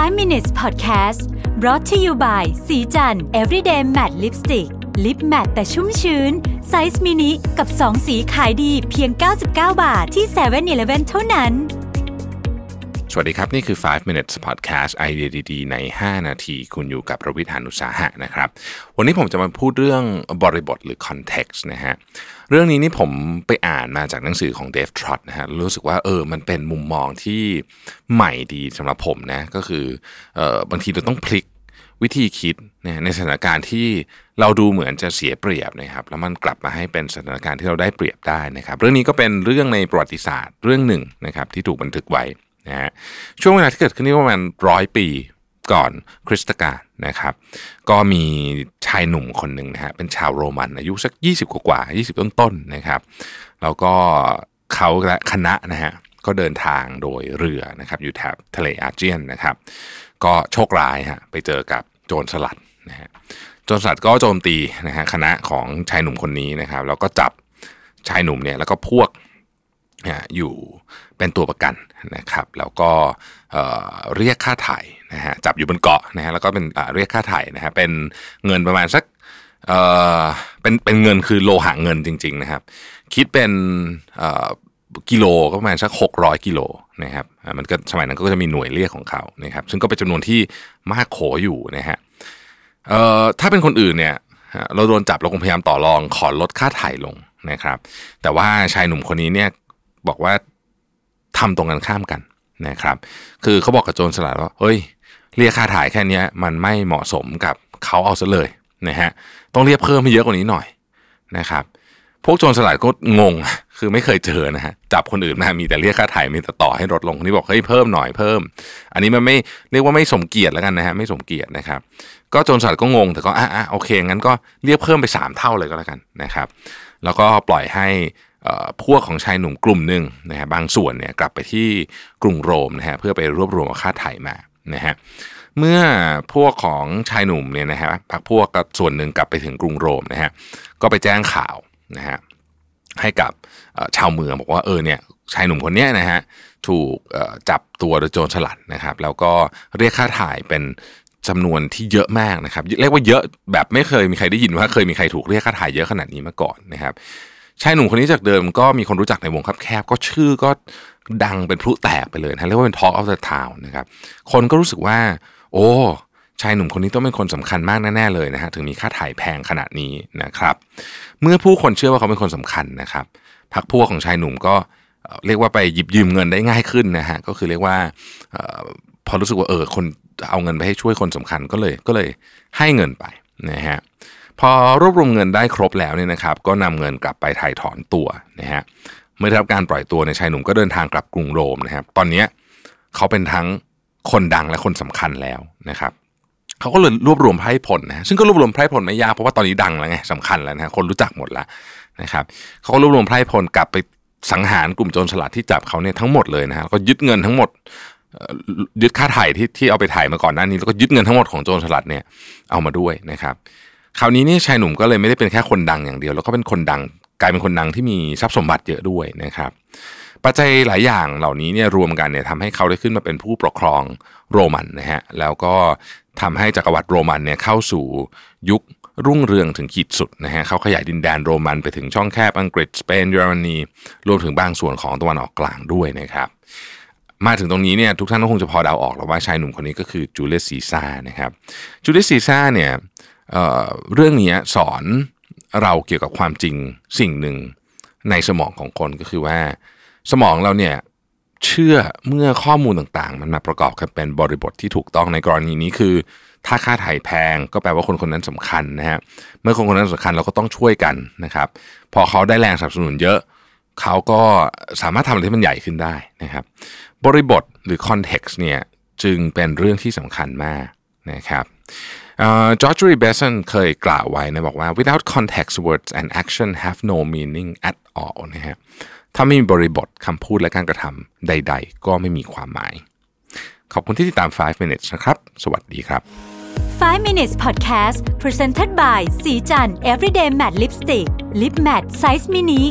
5 minutes podcast brought to you by สีจัน everyday matte lipstick lip matte แต่ชุ่มชื้น ไซส์มินิ กับ 2 สีขายดีเพียง 99 บาทที่7 e เ e ่ e อเท่านั้น สวัสดีครับ นี่คือ 5 minutes podcast ไอเดียดีๆ ใน 5 นาที คุณอยู่กับประวิทยานุสาหะนะครับ วันนี้ผมจะมาพูดเรื่องบริบทหรือ context นะฮะ เรื่องนี้นี่ผมไปอ่านมาจากหนังสือของเดฟทรอตนะฮะ รู้สึกว่าเออ มันเป็นมุมมองที่ใหม่ดีสำหรับผมนะ ก็คือเออบางทีเราต้องพลิกวิธีคิดนะในสถานการณ์ที่เราดูเหมือนจะเสียเปรียบนะครับ แล้วมันกลับมาให้เป็นสถานการณ์ที่เราได้เปรียบได้นะครับ เรื่องนี้ก็เป็นเรื่องในประวัติศาสตร์เรื่องหนึ่งนะครับที่ถูกบันทึกไว้ นะฮะช่วงเวลาที่เกิดขึ้นนี่ประมาณร้อยปีก่อนคริสตกาลนะครับ ก็มีชายหนุ่มคนหนึ่งนะฮะเป็นชาวโรมันอายุสัก 20 กว่า20 ต้นๆนะครับ แล้วก็เขาและคณะนะฮะก็เดินทางโดยเรือนะครับอยู่แถบทะเลอาเจียนนะครับ ก็โชคร้ายฮะไปเจอกับโจรสลัดนะฮะโจรสลัดก็โจมตีนะฮะคณะของชายหนุ่มคนนี้นะครับ แล้วก็จับชายหนุ่มเนี่ยแล้วก็พวก อยู่เป็นตัวประกันนะครับ แล้วก็เรียกค่าถ่ายนะฮะจับอยู่บนเกาะนะฮะแล้วก็เป็นเรียกค่าถ่ายนะฮะเป็นเงินประมาณสักเออเป็นเป็นเงินคือโลหะเงินจริง ๆ นะครับ คิดเป็นกิโลก็ประมาณสักหกร้อยกิโลนะครับมันก็สมัยนั้นก็จะมีหน่วยเรียกของเขานะครับ ซึ่งก็เป็นจำนวนที่มากโขอยู่นะฮะเอ่อถ้าเป็นคนอื่นเนี่ย เราโดนจับเราคงพยายามต่อรองขอลดค่าถ่ายลงนะครับ แต่ว่าชายหนุ่มคนนี้เนี่ย บอกว่าทำตรงกันข้ามกันนะครับ คือเขาบอกกับโจรสลัดว่าเฮ้ยเรียกค่าถ่ายแค่นี้มันไม่เหมาะสมกับเขาเอาซะเลยนะฮะต้องเรียกเพิ่มให้เยอะกว่านี้หน่อยนะครับ พวกโจรสลัดก็งง คือไม่เคยเจอนะฮะจับคนอื่นมามีแต่เรียกค่าถ่ายมีแต่ต่อให้ลดลงคนี่บอกเฮ้ยเพิ่มหน่อยเพิ่ม อันนี้มันไม่เรียกว่าไม่สมเกียรติแล้วกันนะฮะไม่สมเกียรตินะครับ ก็โจรสลัดก็งงแต่ก็อะอะโอเคงั้นก็เรียกเพิ่มไป 3 เท่าเลยก็แล้วกันนะครับ แล้วก็ปล่อยให้ พวกของชายหนุ่มกลุ่มหนึ่งนะฮะบางส่วนเนี่ยกลับไปที่กรุงโรมนะฮะเพื่อไปรวบรวมค่าไถ่มานะฮะเมื่อพวกของชายหนุ่มเนี่ยนะฮะพักพวกกับส่วนหนึ่งกลับไปถึงกรุงโรมนะฮะก็ไปแจ้งข่าวนะฮะให้กับชาวเมืองบอกว่าเออเนี่ยชายหนุ่มคนนี้นะฮะถูกจับตัวโดยโจรสลัดนะครับ แล้วก็เรียกค่าถ่ายเป็นจำนวนที่เยอะมากนะครับเรียกว่าเยอะแบบไม่เคยมีใครได้ยินว่าเคยมีใครถูกเรียกค่าถ่ายเยอะขนาดนี้มาก่อนนะครับ ชายหนุ่มคนนี้จากเดิมก็มีคนรู้จักในวงคับแคบ ก็ชื่อก็ดังเป็นพลุแตกไปเลยนะเรียกว่าเป็น Talk of the Town นะครับคนก็รู้สึกว่า โอ้ชายหนุ่มคนนี้ต้องเป็นคนสำคัญมากแน่ๆเลยนะฮะถึงมีค่าถ่ายแพงขนาดนี้นะครับ เมื่อผู้คนเชื่อว่าเขาเป็นคนสำคัญนะครับพักพวกของชายหนุ่มก็เรียกว่าไปหยิบยืมเงินได้ง่ายขึ้นนะฮะก็คือเรียกว่าพอรู้สึกว่าเออคนเอาเงินไปให้ช่วยคนสำคัญก็เลยก็เลยให้เงินไปนะฮะ พอรวบรวมเงินได้ครบแล้วเนี่ยนะครับ ก็นำเงินกลับไปถ่ายถอนตัวนะฮะเมื่อได้รับการปล่อยตัวในชายหนุ่มก็เดินทางกลับกรุงโรมนะครับ ตอนนี้เขาเป็นทั้งคนดังและคนสำคัญแล้วนะครับเขาก็เลยรวบรวมไพร่ผลนะซึ่งก็รวบรวมไพร่ผลไม่ยากเพราะว่าตอนนี้ดังแล้วไงสำคัญแล้วนะคนรู้จักหมดแล้วนะครับเขาก็รวบรวมไพร่ผลกลับไปสังหารกลุ่มโจรสลัดที่จับเขาเนี่ยทั้งหมดเลยนะฮะก็ยึดเงินทั้งหมดยึดค่าถ่ายที่ที่เอาไปถ่ายมาก่อนหน้านี้แล้วก็ยึดเงินทั้งหมดของโจรสลัดเนี่ยเอามาด้วยนะครับ คราวนี้นี่ชายหนุ่มก็เลยไม่ได้เป็นแค่คนดังอย่างเดียว แล้วก็เป็นคนดังกลายเป็นคนดังที่มีทรัพย์สมบัติเยอะด้วยนะครับ ปัจจัยหลายอย่างเหล่านี้เนี่ยรวมกันเนี่ยทำให้เขาได้ขึ้นมาเป็นผู้ปกครองโรมันนะฮะแล้วก็ทำให้จักรวรรดิโรมันเนี่ยเข้าสู่ยุครุ่งเรืองถึงขีดสุดนะฮะเขาขยายดินแดนโรมันไปถึงช่องแคบอังกฤษสเปนเยอรมนีรวมถึงบางส่วนของตะวันออกกลางด้วยนะครับ มาถึงตรงนี้เนี่ยทุกท่านก็คงจะพอเดาออกแล้วว่าชายหนุ่มคนนี้ก็คือจูเลียสซีซ่านะครับจูเลียสซีซ่าเนี่ย เรื่องนี้สอนเราเกี่ยวกับความจริงสิ่งหนึ่งในสมองของคนก็คือว่า สมองเราเนี่ยเชื่อเมื่อข้อมูลต่างๆ มันมาประกอบกันเป็นบริบทที่ถูกต้องในกรณีนี้คือ ถ้าค่าไถ่แพงก็แปลว่าคนคนนั้นสำคัญนะฮะเมื่อคนคนนั้นสำคัญเราก็ต้องช่วยกันนะครับ พอเขาได้แรงสนับสนุนเยอะ เขาก็สามารถทำอะไรที่มันใหญ่ขึ้นได้นะครับ บริบทหรือ context เนี่ยจึงเป็นเรื่องที่สำคัญมากนะครับ เกรกอรีเบตสันเคยกล่าวไว้นะบอกว่า without context words and action have no meaning at all นะฮะถ้าไม่มีบริบทคำพูดและการกระทำใด ๆ ก็ไม่มีความหมาย ขอบคุณที่ติดตาม 5 minutes นะครับ สวัสดีครับ 5 minutes podcast presented by สีจัน everyday matte lipstick lip matte size mini